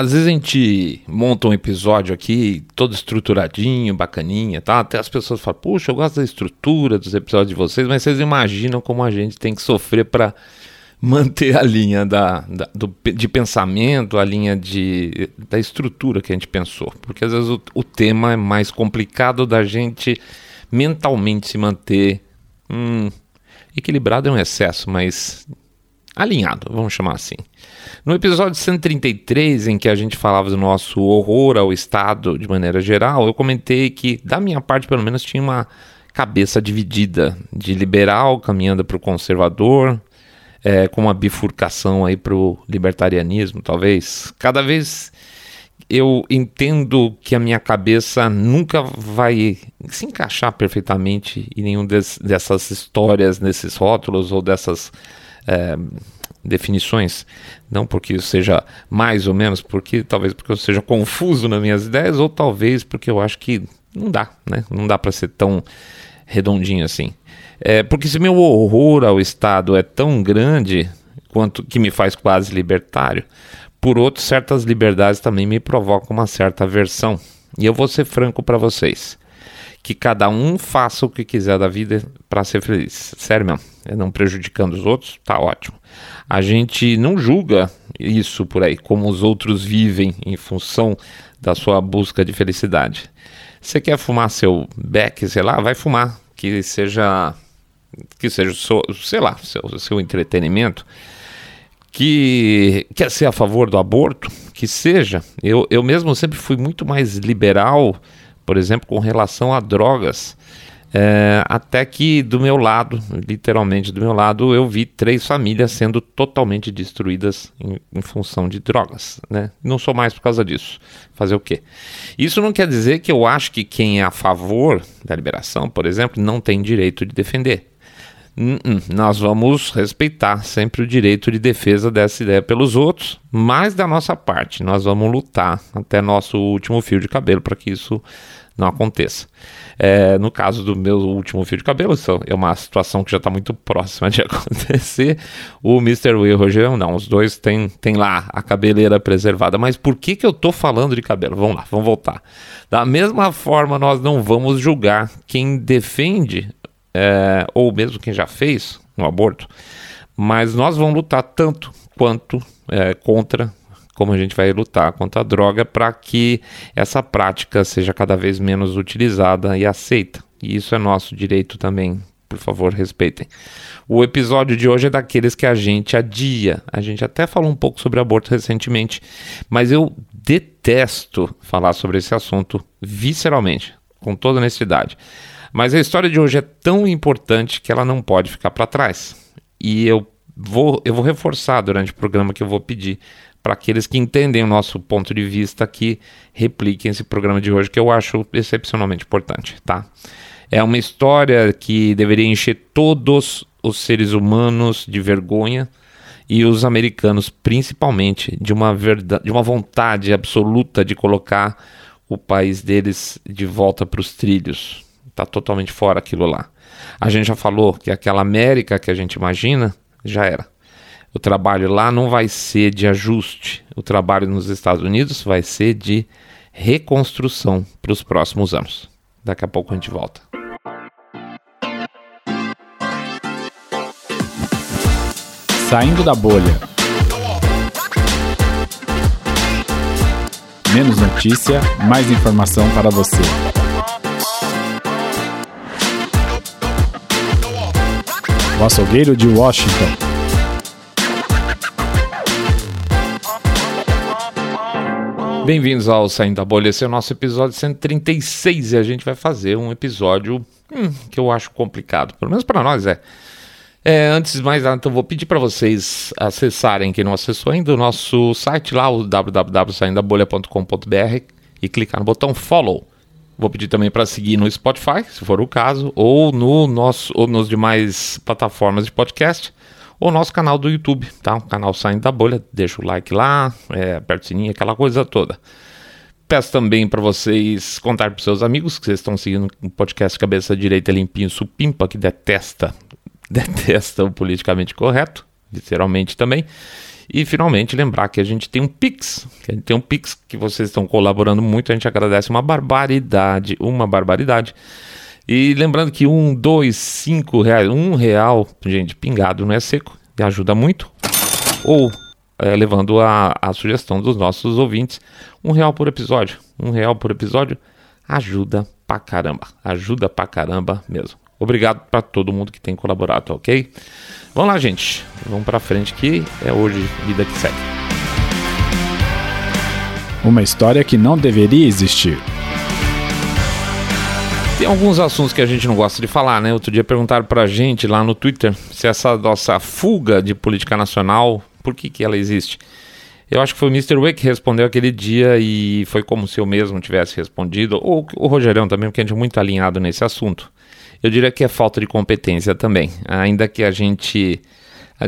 às vezes a gente monta um episódio aqui todo estruturadinho, bacaninha, tá? Até as pessoas falam, puxa, eu gosto da estrutura dos episódios de vocês, mas vocês imaginam como a gente tem que sofrer para manter a linha da, da do, de pensamento, a linha de, da estrutura que a gente pensou. Porque às vezes o, o tema é mais complicado da gente mentalmente se manter hum, equilibrado é um excesso, mas alinhado, vamos chamar assim. No episódio 133, em que a gente falava do nosso horror ao Estado de maneira geral, eu comentei que, da minha parte, pelo menos, tinha uma cabeça dividida de liberal caminhando para o conservador, é, com uma bifurcação aí para o libertarianismo, talvez. Cada vez eu entendo que a minha cabeça nunca vai se encaixar perfeitamente em nenhum des, dessas histórias, nesses rótulos ou dessas é, definições. Não porque seja mais ou menos, porque talvez porque eu seja confuso nas minhas ideias, ou talvez porque eu acho que não dá, né? Não dá para ser tão redondinho assim. É, porque se meu horror ao Estado é tão grande quanto que me faz quase libertário, por outro, certas liberdades também me provocam uma certa aversão. E eu vou ser franco para vocês que cada um faça o que quiser da vida para ser feliz. Sério mesmo, não prejudicando os outros, tá ótimo. A gente não julga isso por aí, como os outros vivem em função da sua busca de felicidade. Você quer fumar seu beck, sei lá, vai fumar, que seja que seja, sei lá, seu, seu entretenimento, que quer ser a favor do aborto, que seja. Eu, eu mesmo sempre fui muito mais liberal por exemplo, com relação a drogas. É, até que do meu lado, literalmente do meu lado, eu vi três famílias sendo totalmente destruídas em, em, função de drogas. Né? Não sou mais por causa disso. Fazer o quê? Isso não quer dizer que eu acho que quem é a favor da liberação, por exemplo, não tem direito de defender. Nós vamos respeitar sempre o direito de defesa dessa ideia pelos outros, mas da nossa parte, nós vamos lutar até nosso último fio de cabelo para que isso não aconteça. É, no caso do meu último fio de cabelo, isso é uma situação que já está muito próxima de acontecer. O Mr. Will e o não, os dois têm, têm lá a cabeleira preservada. Mas por que, que eu estou falando de cabelo? Vamos lá, vamos voltar. Da mesma forma, nós não vamos julgar quem defende, é, ou mesmo quem já fez um aborto, mas nós vamos lutar tanto quanto é, contra como a gente vai lutar contra a droga para que essa prática seja cada vez menos utilizada e aceita. E isso é nosso direito também. Por favor, respeitem. O episódio de hoje é daqueles que a gente adia. A gente até falou um pouco sobre aborto recentemente, mas eu detesto falar sobre esse assunto visceralmente, com toda honestidade. Mas a história de hoje é tão importante que ela não pode ficar para trás. E eu vou, eu vou reforçar durante o programa que eu vou pedir para aqueles que entendem o nosso ponto de vista que repliquem esse programa de hoje, que eu acho excepcionalmente importante, tá? É uma história que deveria encher todos os seres humanos de vergonha e os americanos principalmente de uma verdade, de uma vontade absoluta de colocar o país deles de volta para os trilhos. Está totalmente fora aquilo lá. A gente já falou que aquela América que a gente imagina já era. O trabalho lá não vai ser de ajuste. O trabalho nos Estados Unidos vai ser de reconstrução para os próximos anos. Daqui a pouco a gente volta. Saindo da bolha. Menos notícia, mais informação para você. O açougueiro de Washington. Bem-vindos ao Saindo da Bolha, esse é o nosso episódio 136 e a gente vai fazer um episódio hum, que eu acho complicado, pelo menos para nós é. é. Antes de mais nada, então vou pedir para vocês acessarem, quem não acessou ainda, o nosso site lá, o www.saindabolha.com.br e clicar no botão follow. Vou pedir também para seguir no Spotify, se for o caso, ou no nosso ou nos demais plataformas de podcast ou nosso canal do YouTube, tá? O canal Saindo da Bolha, deixa o like lá, é, aperta o sininho, aquela coisa toda. Peço também para vocês contar para seus amigos que vocês estão seguindo o podcast Cabeça Direita Limpinho Supimpa, que detesta, detesta o politicamente correto, literalmente também. E finalmente lembrar que a gente tem um Pix, que a gente tem um Pix que vocês estão colaborando muito, a gente agradece uma barbaridade, uma barbaridade. E lembrando que um, dois, cinco reais, um real, gente, pingado não é seco, e ajuda muito. Ou é, levando a, a sugestão dos nossos ouvintes, um real por episódio, um real por episódio ajuda pra caramba, ajuda pra caramba mesmo. Obrigado para todo mundo que tem colaborado, ok? Vamos lá, gente. Vamos para frente que é hoje vida que segue. Uma história que não deveria existir. Tem alguns assuntos que a gente não gosta de falar, né? Outro dia perguntaram pra gente lá no Twitter se essa nossa fuga de política nacional, por que, que ela existe? Eu acho que foi o Mr. Way que respondeu aquele dia e foi como se eu mesmo tivesse respondido, ou o Rogerão também, porque a gente é muito alinhado nesse assunto. Eu diria que é falta de competência também. Ainda que a gente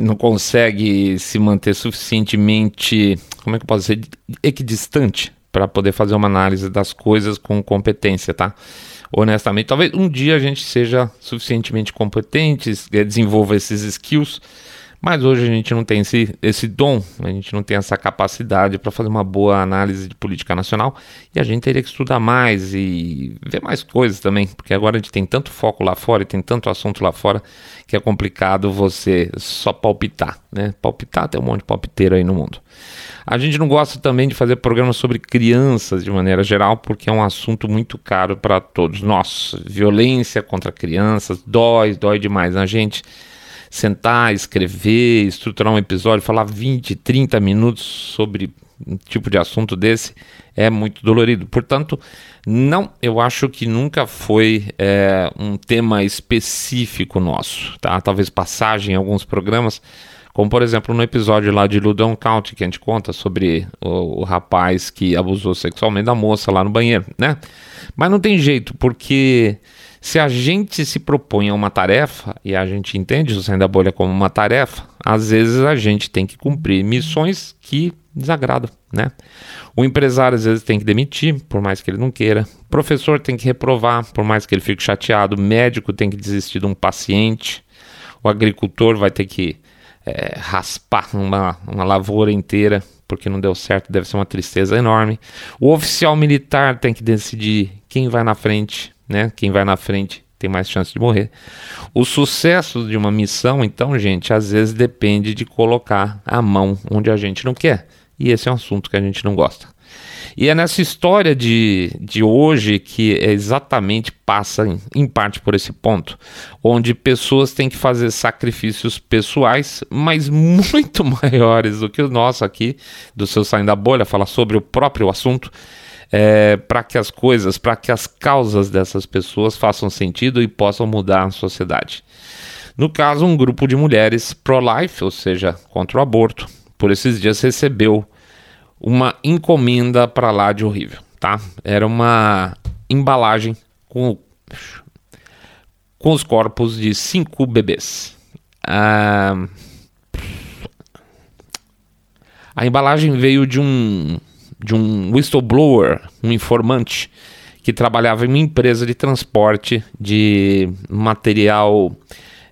não consegue se manter suficientemente, como é que eu posso dizer, equidistante para poder fazer uma análise das coisas com competência, tá? Honestamente. Talvez um dia a gente seja suficientemente competente, eh, desenvolva esses skills, mas hoje a gente não tem esse, esse dom, a gente não tem essa capacidade para fazer uma boa análise de política nacional e a gente teria que estudar mais e ver mais coisas também, porque agora a gente tem tanto foco lá fora e tem tanto assunto lá fora que é complicado você só palpitar, né? Palpitar tem um monte de palpiteiro aí no mundo. A gente não gosta também de fazer programas sobre crianças de maneira geral, porque é um assunto muito caro para todos nós. Violência contra crianças dói, dói demais na gente. Sentar, escrever, estruturar um episódio, falar 20, 30 minutos sobre um tipo de assunto desse é muito dolorido. Portanto, não, eu acho que nunca foi é, um tema específico nosso, tá? Talvez passagem em alguns programas como, por exemplo, no episódio lá de Ludon County, que a gente conta sobre o, o rapaz que abusou sexualmente da moça lá no banheiro, né? Mas não tem jeito, porque se a gente se propõe a uma tarefa, e a gente entende o Saindo da Bolha como uma tarefa, às vezes a gente tem que cumprir missões que desagradam, né? O empresário às vezes tem que demitir, por mais que ele não queira. O professor tem que reprovar, por mais que ele fique chateado. O médico tem que desistir de um paciente. O agricultor vai ter que é, raspar uma, uma lavoura inteira porque não deu certo, deve ser uma tristeza enorme. O oficial militar tem que decidir quem vai na frente, né? Quem vai na frente tem mais chance de morrer. O sucesso de uma missão, então, gente, às vezes depende de colocar a mão onde a gente não quer. E esse é um assunto que a gente não gosta. E é nessa história de, de hoje que exatamente passa, em, em parte, por esse ponto, onde pessoas têm que fazer sacrifícios pessoais, mas muito maiores do que o nosso aqui, do seu Saindo da Bolha, falar sobre o próprio assunto. É, para que as coisas, para que as causas dessas pessoas façam sentido e possam mudar a sociedade. No caso, um grupo de mulheres pro-life, ou seja, contra o aborto, por esses dias recebeu uma encomenda para lá de horrível, tá? Era uma embalagem com, com os corpos de cinco bebês. Ah, a embalagem veio de um de um whistleblower, um informante que trabalhava em uma empresa de transporte de material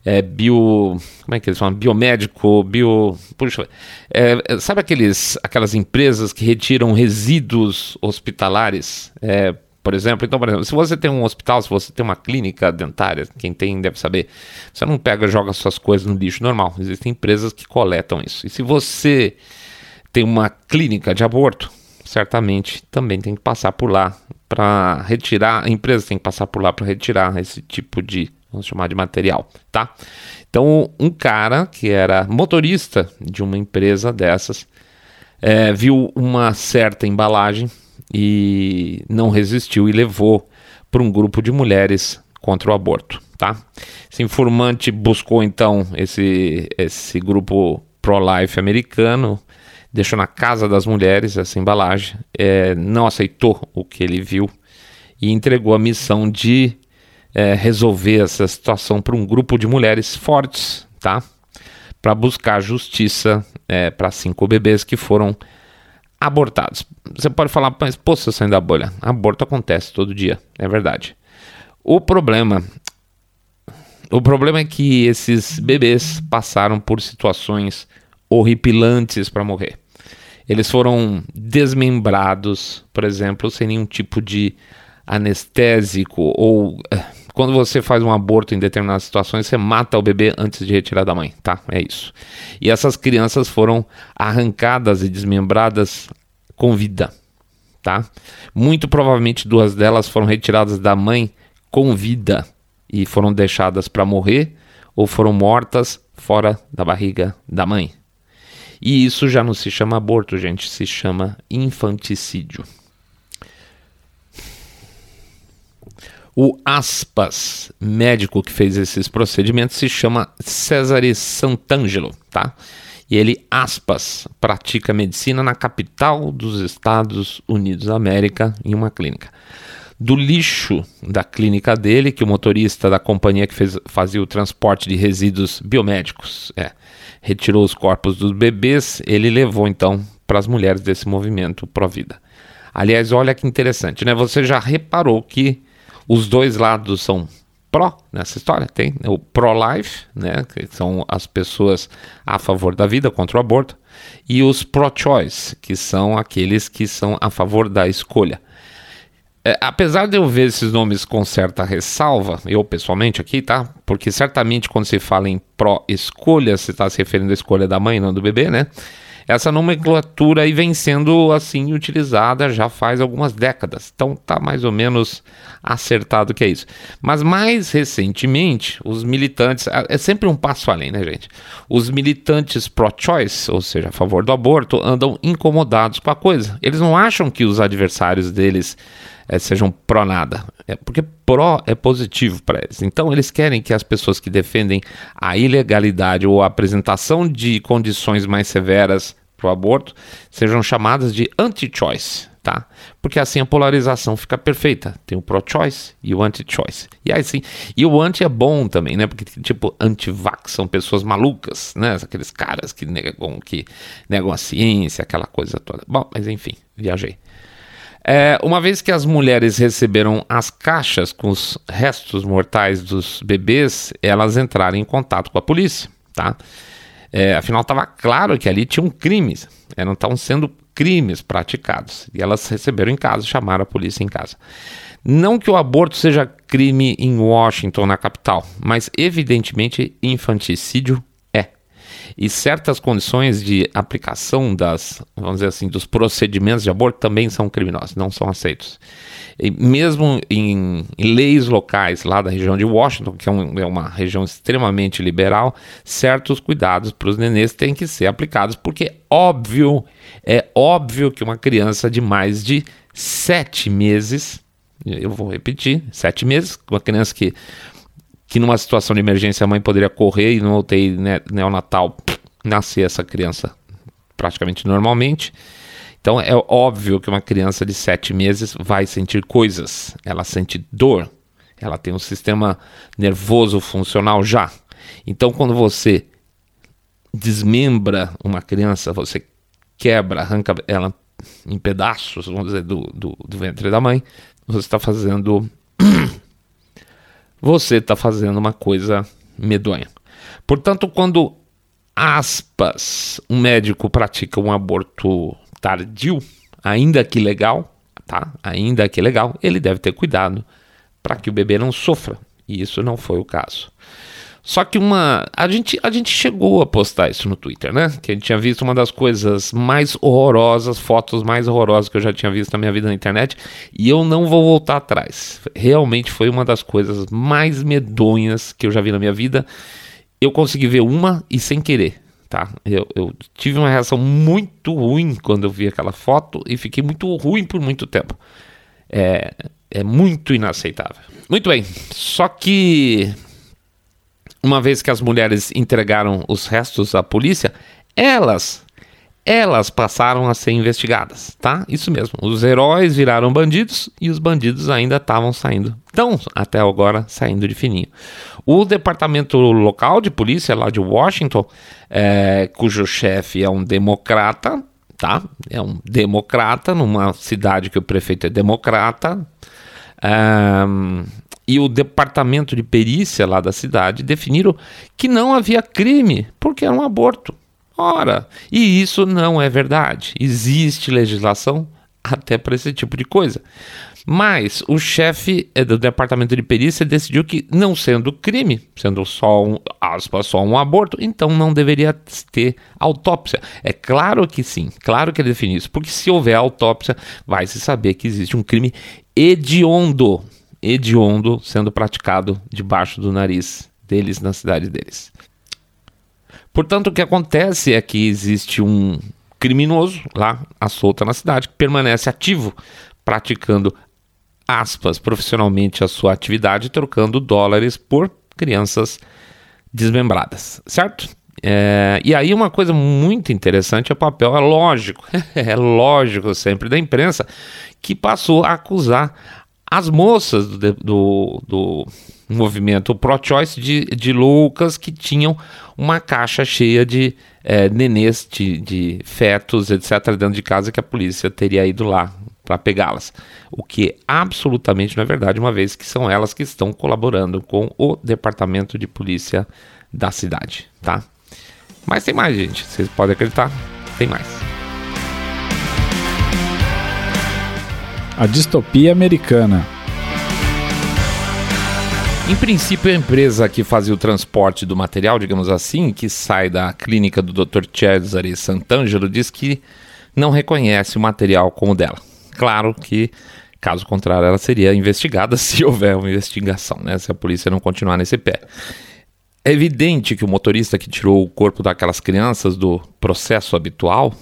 é, bio. Como é que eles falam? Biomédico, bio. Puxa, é, sabe aqueles, aquelas empresas que retiram resíduos hospitalares? É, por exemplo, então, por exemplo, se você tem um hospital, se você tem uma clínica dentária, quem tem deve saber, você não pega joga suas coisas no lixo normal. Existem empresas que coletam isso. E se você tem uma clínica de aborto, certamente também tem que passar por lá para retirar, a empresa tem que passar por lá para retirar esse tipo de vamos chamar de material, tá? Então, um cara que era motorista de uma empresa dessas é, viu uma certa embalagem e não resistiu e levou para um grupo de mulheres contra o aborto, tá? Esse informante buscou então esse, esse grupo pro-life americano, deixou na casa das mulheres essa embalagem, é, não aceitou o que ele viu e entregou a missão de é, resolver essa situação para um grupo de mulheres fortes, tá? Para buscar justiça é, para cinco bebês que foram abortados. Você pode falar, mas pô, saindo da bolha. Aborto acontece todo dia, é verdade. O problema, o problema é que esses bebês passaram por situações horripilantes para morrer. Eles foram desmembrados, por exemplo, sem nenhum tipo de anestésico ou eh, quando você faz um aborto em determinadas situações, você mata o bebê antes de retirar da mãe, tá? É isso. E essas crianças foram arrancadas e desmembradas com vida, tá? Muito provavelmente duas delas foram retiradas da mãe com vida e foram deixadas para morrer ou foram mortas fora da barriga da mãe. E isso já não se chama aborto, gente, se chama infanticídio. O Aspas, médico que fez esses procedimentos, se chama Cesare Santangelo, tá? E ele, aspas, pratica medicina na capital dos Estados Unidos da América, em uma clínica. Do lixo da clínica dele, que o motorista da companhia que fez, fazia o transporte de resíduos biomédicos é, retirou os corpos dos bebês, ele levou então para as mulheres desse movimento Pro-Vida. Aliás, olha que interessante, né? Você já reparou que os dois lados são pró nessa história. Tem o pro-life, né, que são as pessoas a favor da vida contra o aborto, e os pro-choice, que são aqueles que são a favor da escolha. É, apesar de eu ver esses nomes com certa ressalva, eu pessoalmente aqui, tá? Porque certamente quando se fala em pró-escolha, você está se referindo à escolha da mãe, não do bebê, né? Essa nomenclatura aí vem sendo assim utilizada já faz algumas décadas. Então tá mais ou menos acertado que é isso. Mas mais recentemente, os militantes, é sempre um passo além, né, gente? Os militantes pro-choice, ou seja, a favor do aborto, andam incomodados com a coisa. Eles não acham que os adversários deles é, sejam pró nada. É porque pró é positivo para eles. Então eles querem que as pessoas que defendem a ilegalidade ou a apresentação de condições mais severas para o aborto sejam chamadas de anti-choice, tá? Porque assim a polarização fica perfeita. Tem o pro-choice e o anti-choice. E aí sim, e o anti é bom também, né? Porque tipo anti-vax são pessoas malucas, né? Aqueles caras que negam que negam a ciência, aquela coisa toda. Bom, mas enfim, viajei. É, uma vez que as mulheres receberam as caixas com os restos mortais dos bebês, elas entraram em contato com a polícia, tá? É, afinal, estava claro que ali tinham crimes, é, não estavam sendo crimes praticados. E elas receberam em casa, chamaram a polícia em casa. Não que o aborto seja crime em Washington, na capital, mas evidentemente infanticídio. E certas condições de aplicação das, vamos dizer assim, dos procedimentos de aborto também são criminosas, não são aceitos. Mesmo em, em, leis locais lá da região de Washington, que é, um, é uma região extremamente liberal, certos cuidados para os nenês têm que ser aplicados, porque óbvio, é óbvio que uma criança de mais de sete meses, eu vou repetir, sete meses, uma criança que, que numa situação de emergência a mãe poderia correr e no UTI neonatal nascer essa criança praticamente normalmente, então é óbvio que uma criança de sete meses vai sentir coisas, ela sente dor, ela tem um sistema nervoso funcional já. Então quando você desmembra uma criança, você quebra, arranca ela em pedaços, vamos dizer, do, do, do ventre da mãe, você está fazendo. Você está fazendo uma coisa medonha. Portanto, quando aspas, um médico pratica um aborto tardio, ainda que legal, tá? Ainda que legal, ele deve ter cuidado para que o bebê não sofra. E isso não foi o caso. Só que uma. A gente, a gente chegou a postar isso no Twitter, né? Que a gente tinha visto uma das coisas mais horrorosas, fotos mais horrorosas que eu já tinha visto na minha vida na internet. E eu não vou voltar atrás. Realmente foi uma das coisas mais medonhas que eu já vi na minha vida. Eu consegui ver uma e sem querer tá? Eu, eu, tive uma reação muito ruim quando eu vi aquela foto e fiquei muito ruim por muito tempo. É, é muito inaceitável. Muito bem, só que uma vez que as mulheres entregaram os restos à polícia, elas elas passaram a ser investigadas, tá? Isso mesmo. Os heróis viraram bandidos e os bandidos ainda estavam saindo. Então, até agora, saindo de fininho. O departamento local de polícia lá de Washington, é, cujo chefe é um democrata, tá? É um democrata numa cidade que o prefeito é democrata. Um, e o departamento de perícia lá da cidade definiram que não havia crime porque era um aborto. Ora, e isso não é verdade. Existe legislação até para esse tipo de coisa. Mas o chefe eh, do departamento de perícia decidiu que, não sendo crime, sendo só um, aspas, só um aborto, então não deveria ter autópsia. É claro que sim, claro que ele define isso, porque se houver autópsia, vai se saber que existe um crime hediondo, hediondo sendo praticado debaixo do nariz deles na cidade deles. Portanto, o que acontece é que existe um criminoso lá à solta na cidade que permanece ativo, praticando aspas profissionalmente a sua atividade, trocando dólares por crianças desmembradas, certo? É, e aí uma coisa muito interessante é o papel, é lógico, é lógico sempre da imprensa, que passou a acusar as moças do, do, do movimento pro-choice de, de loucas que tinham uma caixa cheia de é, nenês, de, de fetos, etc., dentro de casa que a polícia teria ido lá para pegá-las. O que absolutamente não é verdade, uma vez que são elas que estão colaborando com o departamento de polícia da cidade, tá? Mas tem mais, gente. Vocês podem acreditar, tem mais. A distopia americana. Em princípio, a empresa que fazia o transporte do material, digamos assim, que sai da clínica do Dr. Cesare Santangelo, diz que não reconhece o material como dela. Claro que, caso contrário, ela seria investigada se houver uma investigação, né? Se a polícia não continuar nesse pé. É evidente que o motorista que tirou o corpo daquelas crianças do processo habitual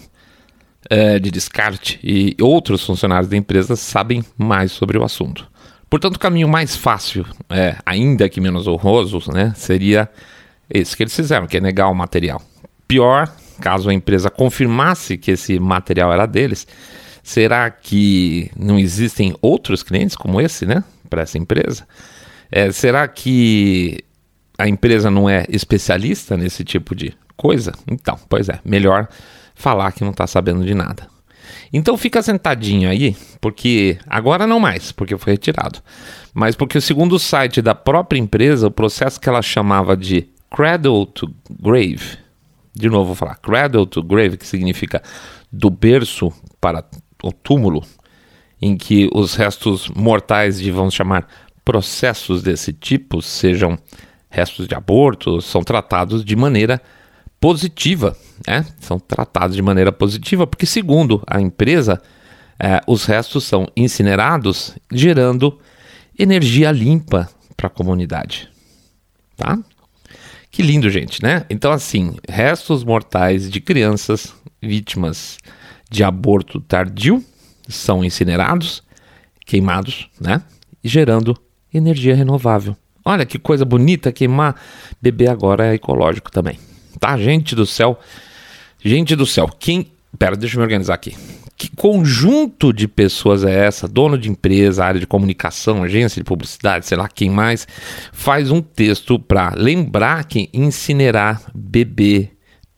é, de descarte e outros funcionários da empresa sabem mais sobre o assunto. Portanto, o caminho mais fácil, é, ainda que menos honroso, né, seria esse que eles fizeram, que é negar o material. Pior, caso a empresa confirmasse que esse material era deles, será que não existem outros clientes como esse, né, para essa empresa? É, será que a empresa não é especialista nesse tipo de coisa? Então, pois é, melhor falar que não está sabendo de nada. Então fica sentadinho aí, porque agora não mais, porque foi retirado. Mas porque segundo o site da própria empresa, o processo que ela chamava de Cradle to Grave, de novo vou falar, Cradle to Grave, que significa do berço para o túmulo, em que os restos mortais de, vamos chamar, processos desse tipo, sejam restos de aborto, são tratados de maneira positiva, né? São tratados de maneira positiva, porque segundo a empresa, é, os restos são incinerados, gerando energia limpa para a comunidade, tá? Que lindo, gente, né? Então, assim, restos mortais de crianças vítimas de aborto tardio são incinerados, queimados, né? Gerando energia renovável. Olha que coisa bonita queimar bebê agora é ecológico também. Tá, gente do céu. Gente do céu, quem. Pera, deixa eu me organizar aqui. Que conjunto de pessoas é essa? Dono de empresa, área de comunicação, agência de publicidade, sei lá quem mais, faz um texto para lembrar que incinerar bebê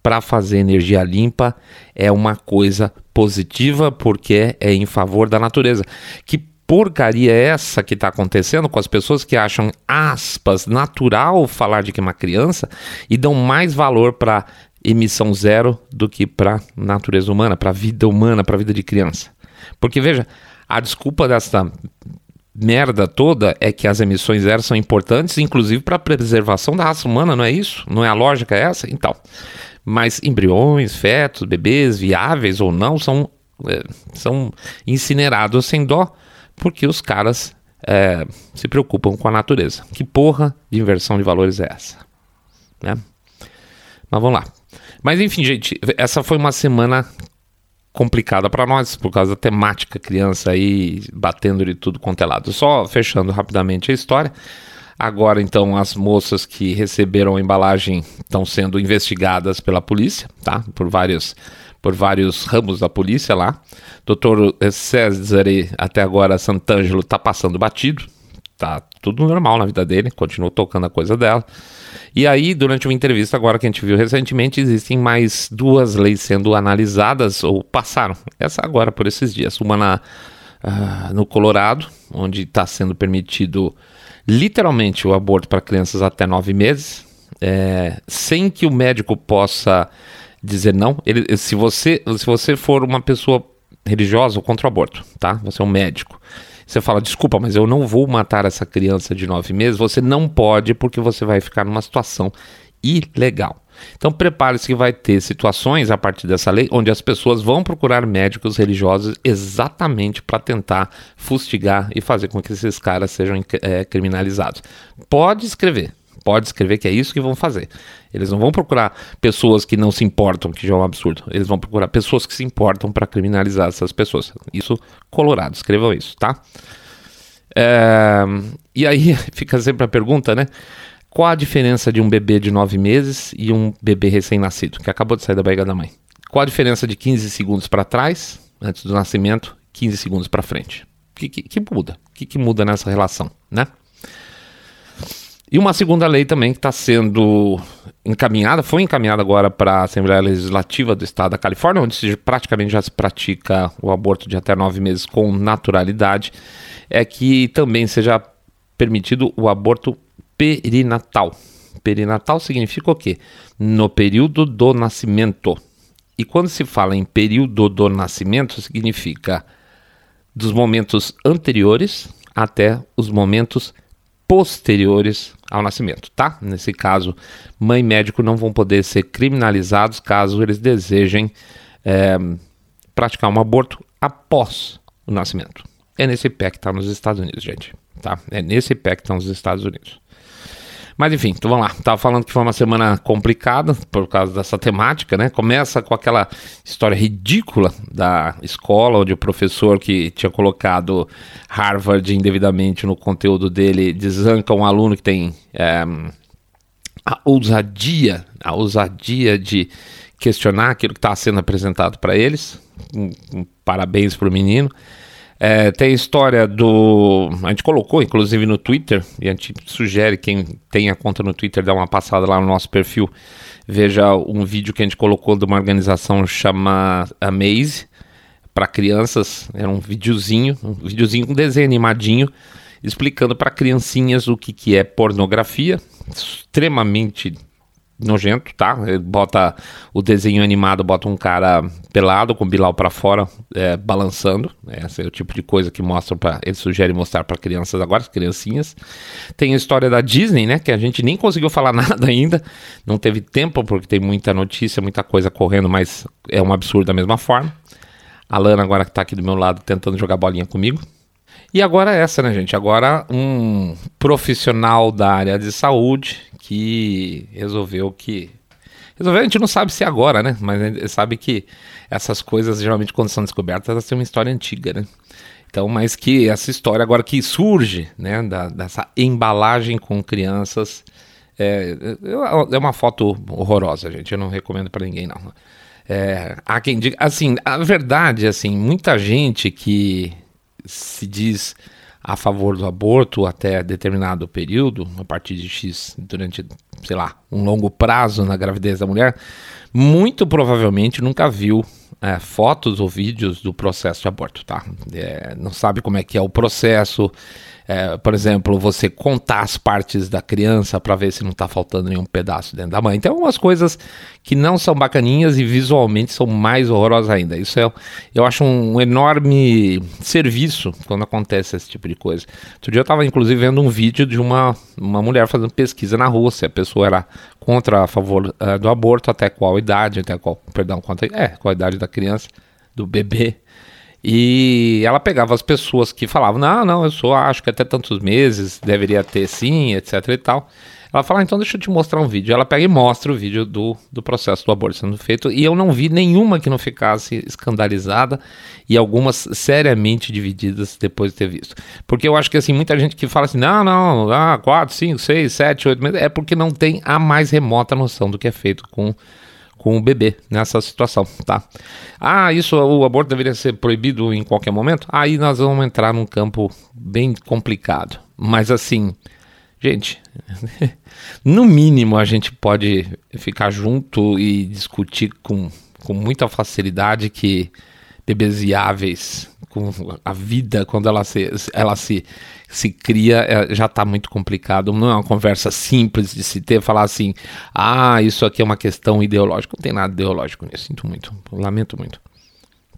para fazer energia limpa é uma coisa positiva porque é em favor da natureza. Que porcaria é essa que está acontecendo com as pessoas que acham, aspas, natural falar de que é uma criança e dão mais valor para emissão zero do que para natureza humana, para a vida humana, para a vida de criança. Porque veja, a desculpa dessa merda toda é que as emissões zero são importantes, inclusive para a preservação da raça humana, não é isso? Não é a lógica essa? Então, mas embriões, fetos, bebês, viáveis ou não, são, é, são incinerados sem dó porque os caras é, se preocupam com a natureza. Que porra de inversão de valores é essa? Né? Mas vamos lá. Mas enfim, gente, essa foi uma semana complicada para nós por causa da temática criança aí batendo de tudo quanto é lado. Só fechando rapidamente a história. Agora, então, as moças que receberam a embalagem estão sendo investigadas pela polícia, tá? Por vários por vários ramos da polícia lá. Doutor César, até agora, Sant'Angelo, tá passando batido. Tá tudo normal na vida dele, continua tocando a coisa dela. E aí, durante uma entrevista agora que a gente viu recentemente, existem mais duas leis sendo analisadas, ou passaram. Essa agora, por esses dias. Uma na, uh, no Colorado, onde está sendo permitido literalmente o aborto para crianças até nove meses, é, sem que o médico possa dizer não. Ele, se, você, se você for uma pessoa religiosa contra o aborto, tá? Você é um médico. Você fala, desculpa, mas eu não vou matar essa criança de nove meses. Você não pode, porque você vai ficar numa situação ilegal. Então prepare-se que vai ter situações a partir dessa lei onde as pessoas vão procurar médicos religiosos exatamente para tentar fustigar e fazer com que esses caras sejam é, criminalizados. Pode escrever, pode escrever que é isso que vão fazer. Eles não vão procurar pessoas que não se importam, que já é um absurdo. Eles vão procurar pessoas que se importam para criminalizar essas pessoas. Isso, Colorado, escrevam isso, tá? É, e aí fica sempre a pergunta, né? Qual a diferença de um bebê de 9 meses e um bebê recém-nascido, que acabou de sair da barriga da mãe? Qual a diferença de 15 segundos para trás, antes do nascimento, 15 segundos para frente? O que, que, que, muda? O que, que muda nessa relação, né? E uma segunda lei também que está sendo encaminhada, foi encaminhada agora para a Assembleia Legislativa do Estado da Califórnia, onde se, praticamente já se pratica o aborto de até nove meses com naturalidade, é que também seja permitido o aborto perinatal. Perinatal significa o quê? No período do nascimento. E quando se fala em período do nascimento, significa dos momentos anteriores até os momentos posteriores ao nascimento, tá? Nesse caso, mãe e médico não vão poder ser criminalizados caso eles desejem é, praticar um aborto após o nascimento. É nesse pé que está nos Estados Unidos, gente, tá? É nesse pé que está nos Estados Unidos. Mas enfim, então vamos lá. Tava falando que foi uma semana complicada por causa dessa temática, né? Começa com aquela história ridícula da escola, onde o professor que tinha colocado Harvard indevidamente no conteúdo dele desanca um aluno que tem é, a ousadia, a ousadia de questionar aquilo que está sendo apresentado para eles. Um, um, parabéns para o menino. É, tem a história do. A gente colocou, inclusive, no Twitter, e a gente sugere quem tem a conta no Twitter dar uma passada lá no nosso perfil. Veja um vídeo que a gente colocou de uma organização chamada Amaze para crianças. Era um videozinho, um videozinho com um desenho animadinho, explicando para criancinhas o que, que é pornografia, extremamente nojento, tá? Ele bota o desenho animado, bota um cara pelado com o bilau para fora, é, balançando. Esse é o tipo de coisa que mostra para ele sugere mostrar para crianças agora, as criancinhas. Tem a história da Disney, né? Que a gente nem conseguiu falar nada ainda, não teve tempo porque tem muita notícia, muita coisa correndo, mas é um absurdo da mesma forma. A Lana agora que tá aqui do meu lado tentando jogar bolinha comigo. E agora essa, né, gente? Agora um profissional da área de saúde que resolveu que. Resolveu, a gente não sabe se é agora, né? Mas a gente sabe que essas coisas, geralmente, quando são descobertas, elas têm uma história antiga, né? Então, mas que essa história agora que surge, né, da, dessa embalagem com crianças, é, é, é uma foto horrorosa, gente. Eu não recomendo para ninguém, não. É, há quem diga, assim, a verdade, assim, muita gente que se diz a favor do aborto até determinado período, a partir de X, durante, sei lá, um longo prazo na gravidez da mulher, muito provavelmente nunca viu é, fotos ou vídeos do processo de aborto, tá? É, não sabe como é que é o processo, é, por exemplo, você contar as partes da criança para ver se não está faltando nenhum pedaço dentro da mãe. Então, umas coisas que não são bacaninhas e visualmente são mais horrorosas ainda. Isso é, eu acho um enorme serviço quando acontece esse tipo de coisa. Outro dia eu estava, inclusive, vendo um vídeo de uma, uma mulher fazendo pesquisa na Rússia. A pessoa era contra, a favor uh, do aborto, até qual idade, até qual, perdão, quanto, é, qual a idade da criança, do bebê. E ela pegava as pessoas que falavam: Não, não, eu só acho que até tantos meses deveria ter sim, etc e tal. Ela fala: ah, Então deixa eu te mostrar um vídeo. Ela pega e mostra o vídeo do, do processo do aborto sendo feito. E eu não vi nenhuma que não ficasse escandalizada e algumas seriamente divididas depois de ter visto. Porque eu acho que assim, muita gente que fala assim: Não, não, ah, 4, 5, 6, 7, 8 meses, é porque não tem a mais remota noção do que é feito com com o bebê nessa situação, tá? Ah, isso, o aborto deveria ser proibido em qualquer momento? Aí nós vamos entrar num campo bem complicado. Mas assim, gente, no mínimo a gente pode ficar junto e discutir com, com muita facilidade que bebês viáveis com a vida quando ela se, ela se, se cria é, já está muito complicado. Não é uma conversa simples de se ter, falar assim, ah, isso aqui é uma questão ideológica. Não tem nada ideológico nisso, sinto muito, lamento muito.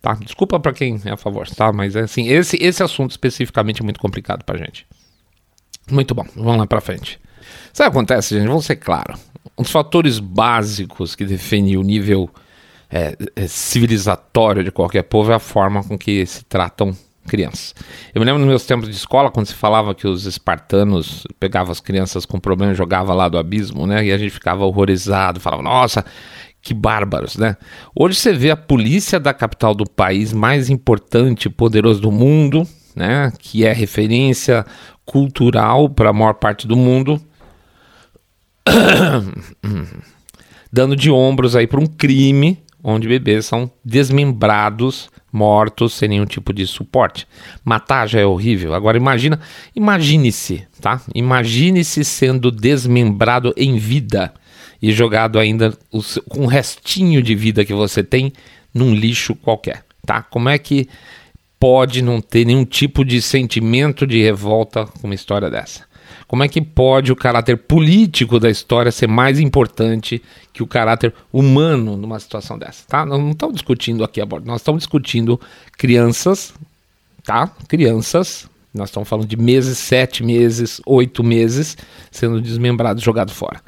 Tá? Desculpa para quem é a favor, tá? Mas é assim, esse, esse assunto especificamente é muito complicado pra gente. Muito bom, vamos lá para frente. Sabe o que acontece, gente? Vamos ser claro. Um dos fatores básicos que define o nível é, é, civilizatório de qualquer povo é a forma com que se tratam crianças. Eu me lembro nos meus tempos de escola, quando se falava que os espartanos pegavam as crianças com problema e jogavam lá do abismo, né? E a gente ficava horrorizado, falava, nossa, que bárbaros, né? Hoje você vê a polícia da capital do país mais importante e poderoso do mundo, né? Que é referência cultural para a maior parte do mundo, dando de ombros aí para um crime onde bebês são desmembrados, mortos, sem nenhum tipo de suporte. Matar já é horrível. Agora imagina, imagine-se, tá? Imagine-se sendo desmembrado em vida e jogado ainda com um restinho de vida que você tem num lixo qualquer, tá? Como é que pode não ter nenhum tipo de sentimento de revolta com uma história dessa? Como é que pode o caráter político da história ser mais importante que o caráter humano numa situação dessa? Tá? Nós não estamos discutindo aqui a bordo, nós estamos discutindo crianças, tá? Crianças, nós estamos falando de meses, sete meses, oito meses sendo desmembrados, jogados fora.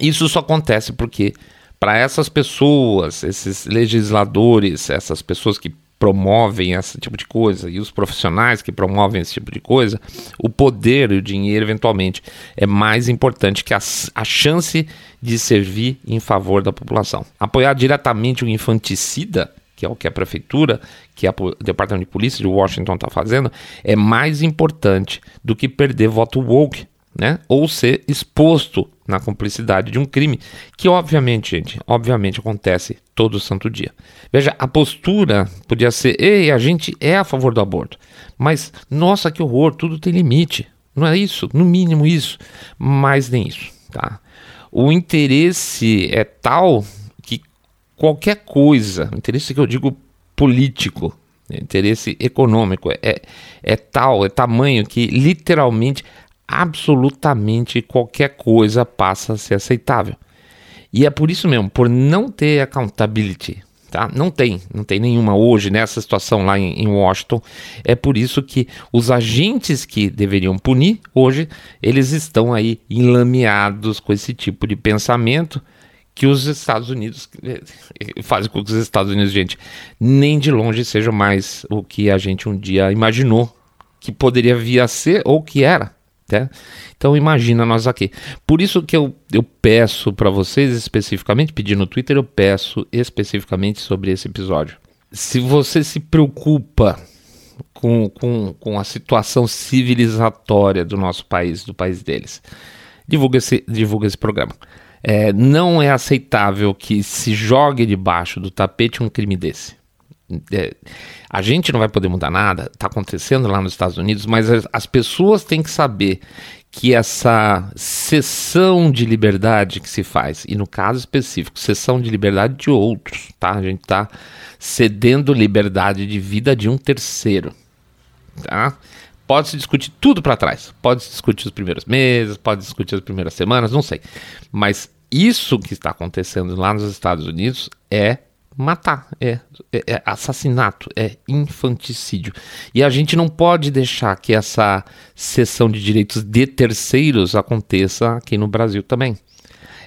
Isso só acontece porque para essas pessoas, esses legisladores, essas pessoas que promovem esse tipo de coisa e os profissionais que promovem esse tipo de coisa, o poder e o dinheiro, eventualmente, é mais importante que a, a chance de servir em favor da população. Apoiar diretamente o infanticida, que é o que a prefeitura, que é o departamento de polícia de Washington está fazendo, é mais importante do que perder voto woke né? Ou ser exposto na cumplicidade de um crime, que obviamente, gente, obviamente acontece todo santo dia. Veja, a postura podia ser, ei, a gente é a favor do aborto, mas nossa, que horror, tudo tem limite. Não é isso, no mínimo isso, mas nem isso, tá? O interesse é tal que qualquer coisa, interesse que eu digo político, interesse econômico, é, é tal, é tamanho que literalmente absolutamente qualquer coisa passa a ser aceitável. E é por isso mesmo, por não ter accountability, tá? Não tem, não tem nenhuma hoje nessa situação lá em, em, Washington. É por isso que os agentes que deveriam punir hoje, eles estão aí enlameados com esse tipo de pensamento que os Estados Unidos eh, fazem com que os Estados Unidos, gente, nem de longe sejam mais o que a gente um dia imaginou que poderia vir a ser ou que era. Né? Então imagina nós aqui. Por isso que eu, eu peço para vocês especificamente, pedir no Twitter, eu peço especificamente sobre esse episódio. Se você se preocupa com, com, com a situação civilizatória do nosso país, do país deles, divulga esse, divulga esse programa. É, não é aceitável que se jogue debaixo do tapete um crime desse. É, a gente não vai poder mudar nada, está acontecendo lá nos Estados Unidos, mas as, as pessoas têm que saber que essa cessão de liberdade que se faz, e no caso específico, cessão de liberdade de outros, tá? A gente está cedendo liberdade de vida de um terceiro, tá? Pode se discutir tudo para trás, pode se discutir os primeiros meses, pode discutir as primeiras semanas, não sei, mas isso que está acontecendo lá nos Estados Unidos é matar, é, é, é, assassinato, é infanticídio. E a gente não pode deixar que essa cessão de direitos de terceiros aconteça aqui no Brasil também.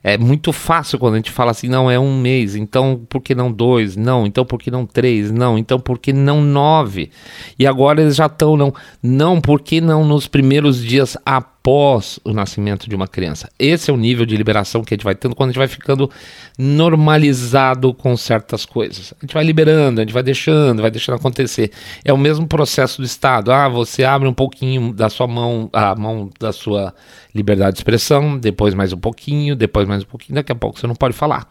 É muito fácil quando a gente fala assim, não, é um mês, então por que não dois? Não, então por que não três? Não, então por que não nove? E agora eles já estão, não, não, por que não nos primeiros dias após o nascimento de uma criança? Esse é o nível de liberação que a gente vai tendo quando a gente vai ficando normalizado com certas coisas. A gente vai liberando, a gente vai deixando, vai deixando acontecer. É o mesmo processo do Estado. Ah, você abre um pouquinho da sua mão, a mão da sua liberdade de expressão, depois mais um pouquinho, depois mais um pouquinho, daqui a pouco você não pode falar.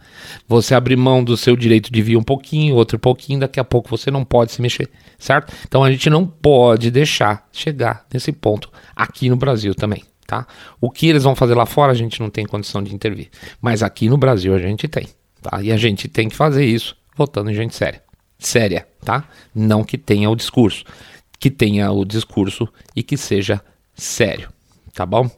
Você abre mão do seu direito de vir um pouquinho, outro pouquinho, daqui a pouco você não pode se mexer, certo? Então a gente não pode deixar chegar nesse ponto aqui no Brasil também. Tá? O que eles vão fazer lá fora a gente não tem condição de intervir, mas aqui no Brasil a gente tem, tá? E a gente tem que fazer isso votando em gente séria, séria, tá? Não que tenha o discurso. que tenha o discurso e que seja sério, tá bom?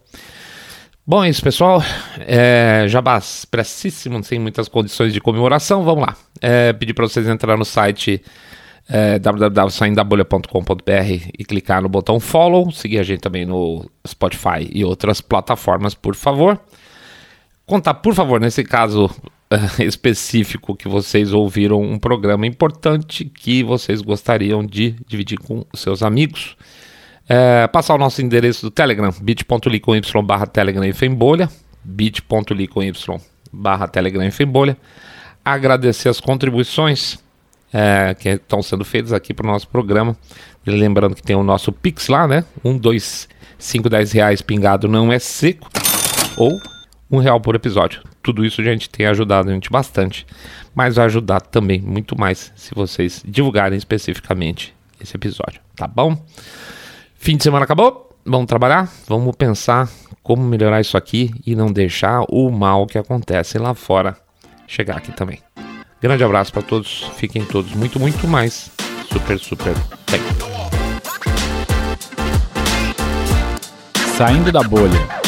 Bom, é isso, pessoal. É, jabás expressíssimo, sem muitas condições de comemoração. Vamos lá. É, pedir para vocês entrar no site é, www.saindabolha.com.br e clicar no botão follow. Seguir a gente também no Spotify e outras plataformas, por favor. Contar, por favor, nesse caso é, específico que vocês ouviram um programa importante que vocês gostariam de dividir com seus amigos. É, passar o nosso endereço do Telegram, bit.ly com y barra Telegram Fembolha, bit.ly com y barra Telegram Fembolha. Agradecer as contribuições é, que estão sendo feitas aqui para o nosso programa. Lembrando que tem o nosso Pix lá, né? Um, dois, cinco, dez reais pingado não é seco. Ou um real por episódio. Tudo isso a gente tem ajudado a gente bastante. Mas vai ajudar também muito mais se vocês divulgarem especificamente esse episódio, tá bom? Fim de semana acabou? Vamos trabalhar? Vamos pensar como melhorar isso aqui e não deixar o mal que acontece lá fora chegar aqui também. Grande abraço para todos, fiquem todos muito, muito mais super, super bem. Saindo da bolha.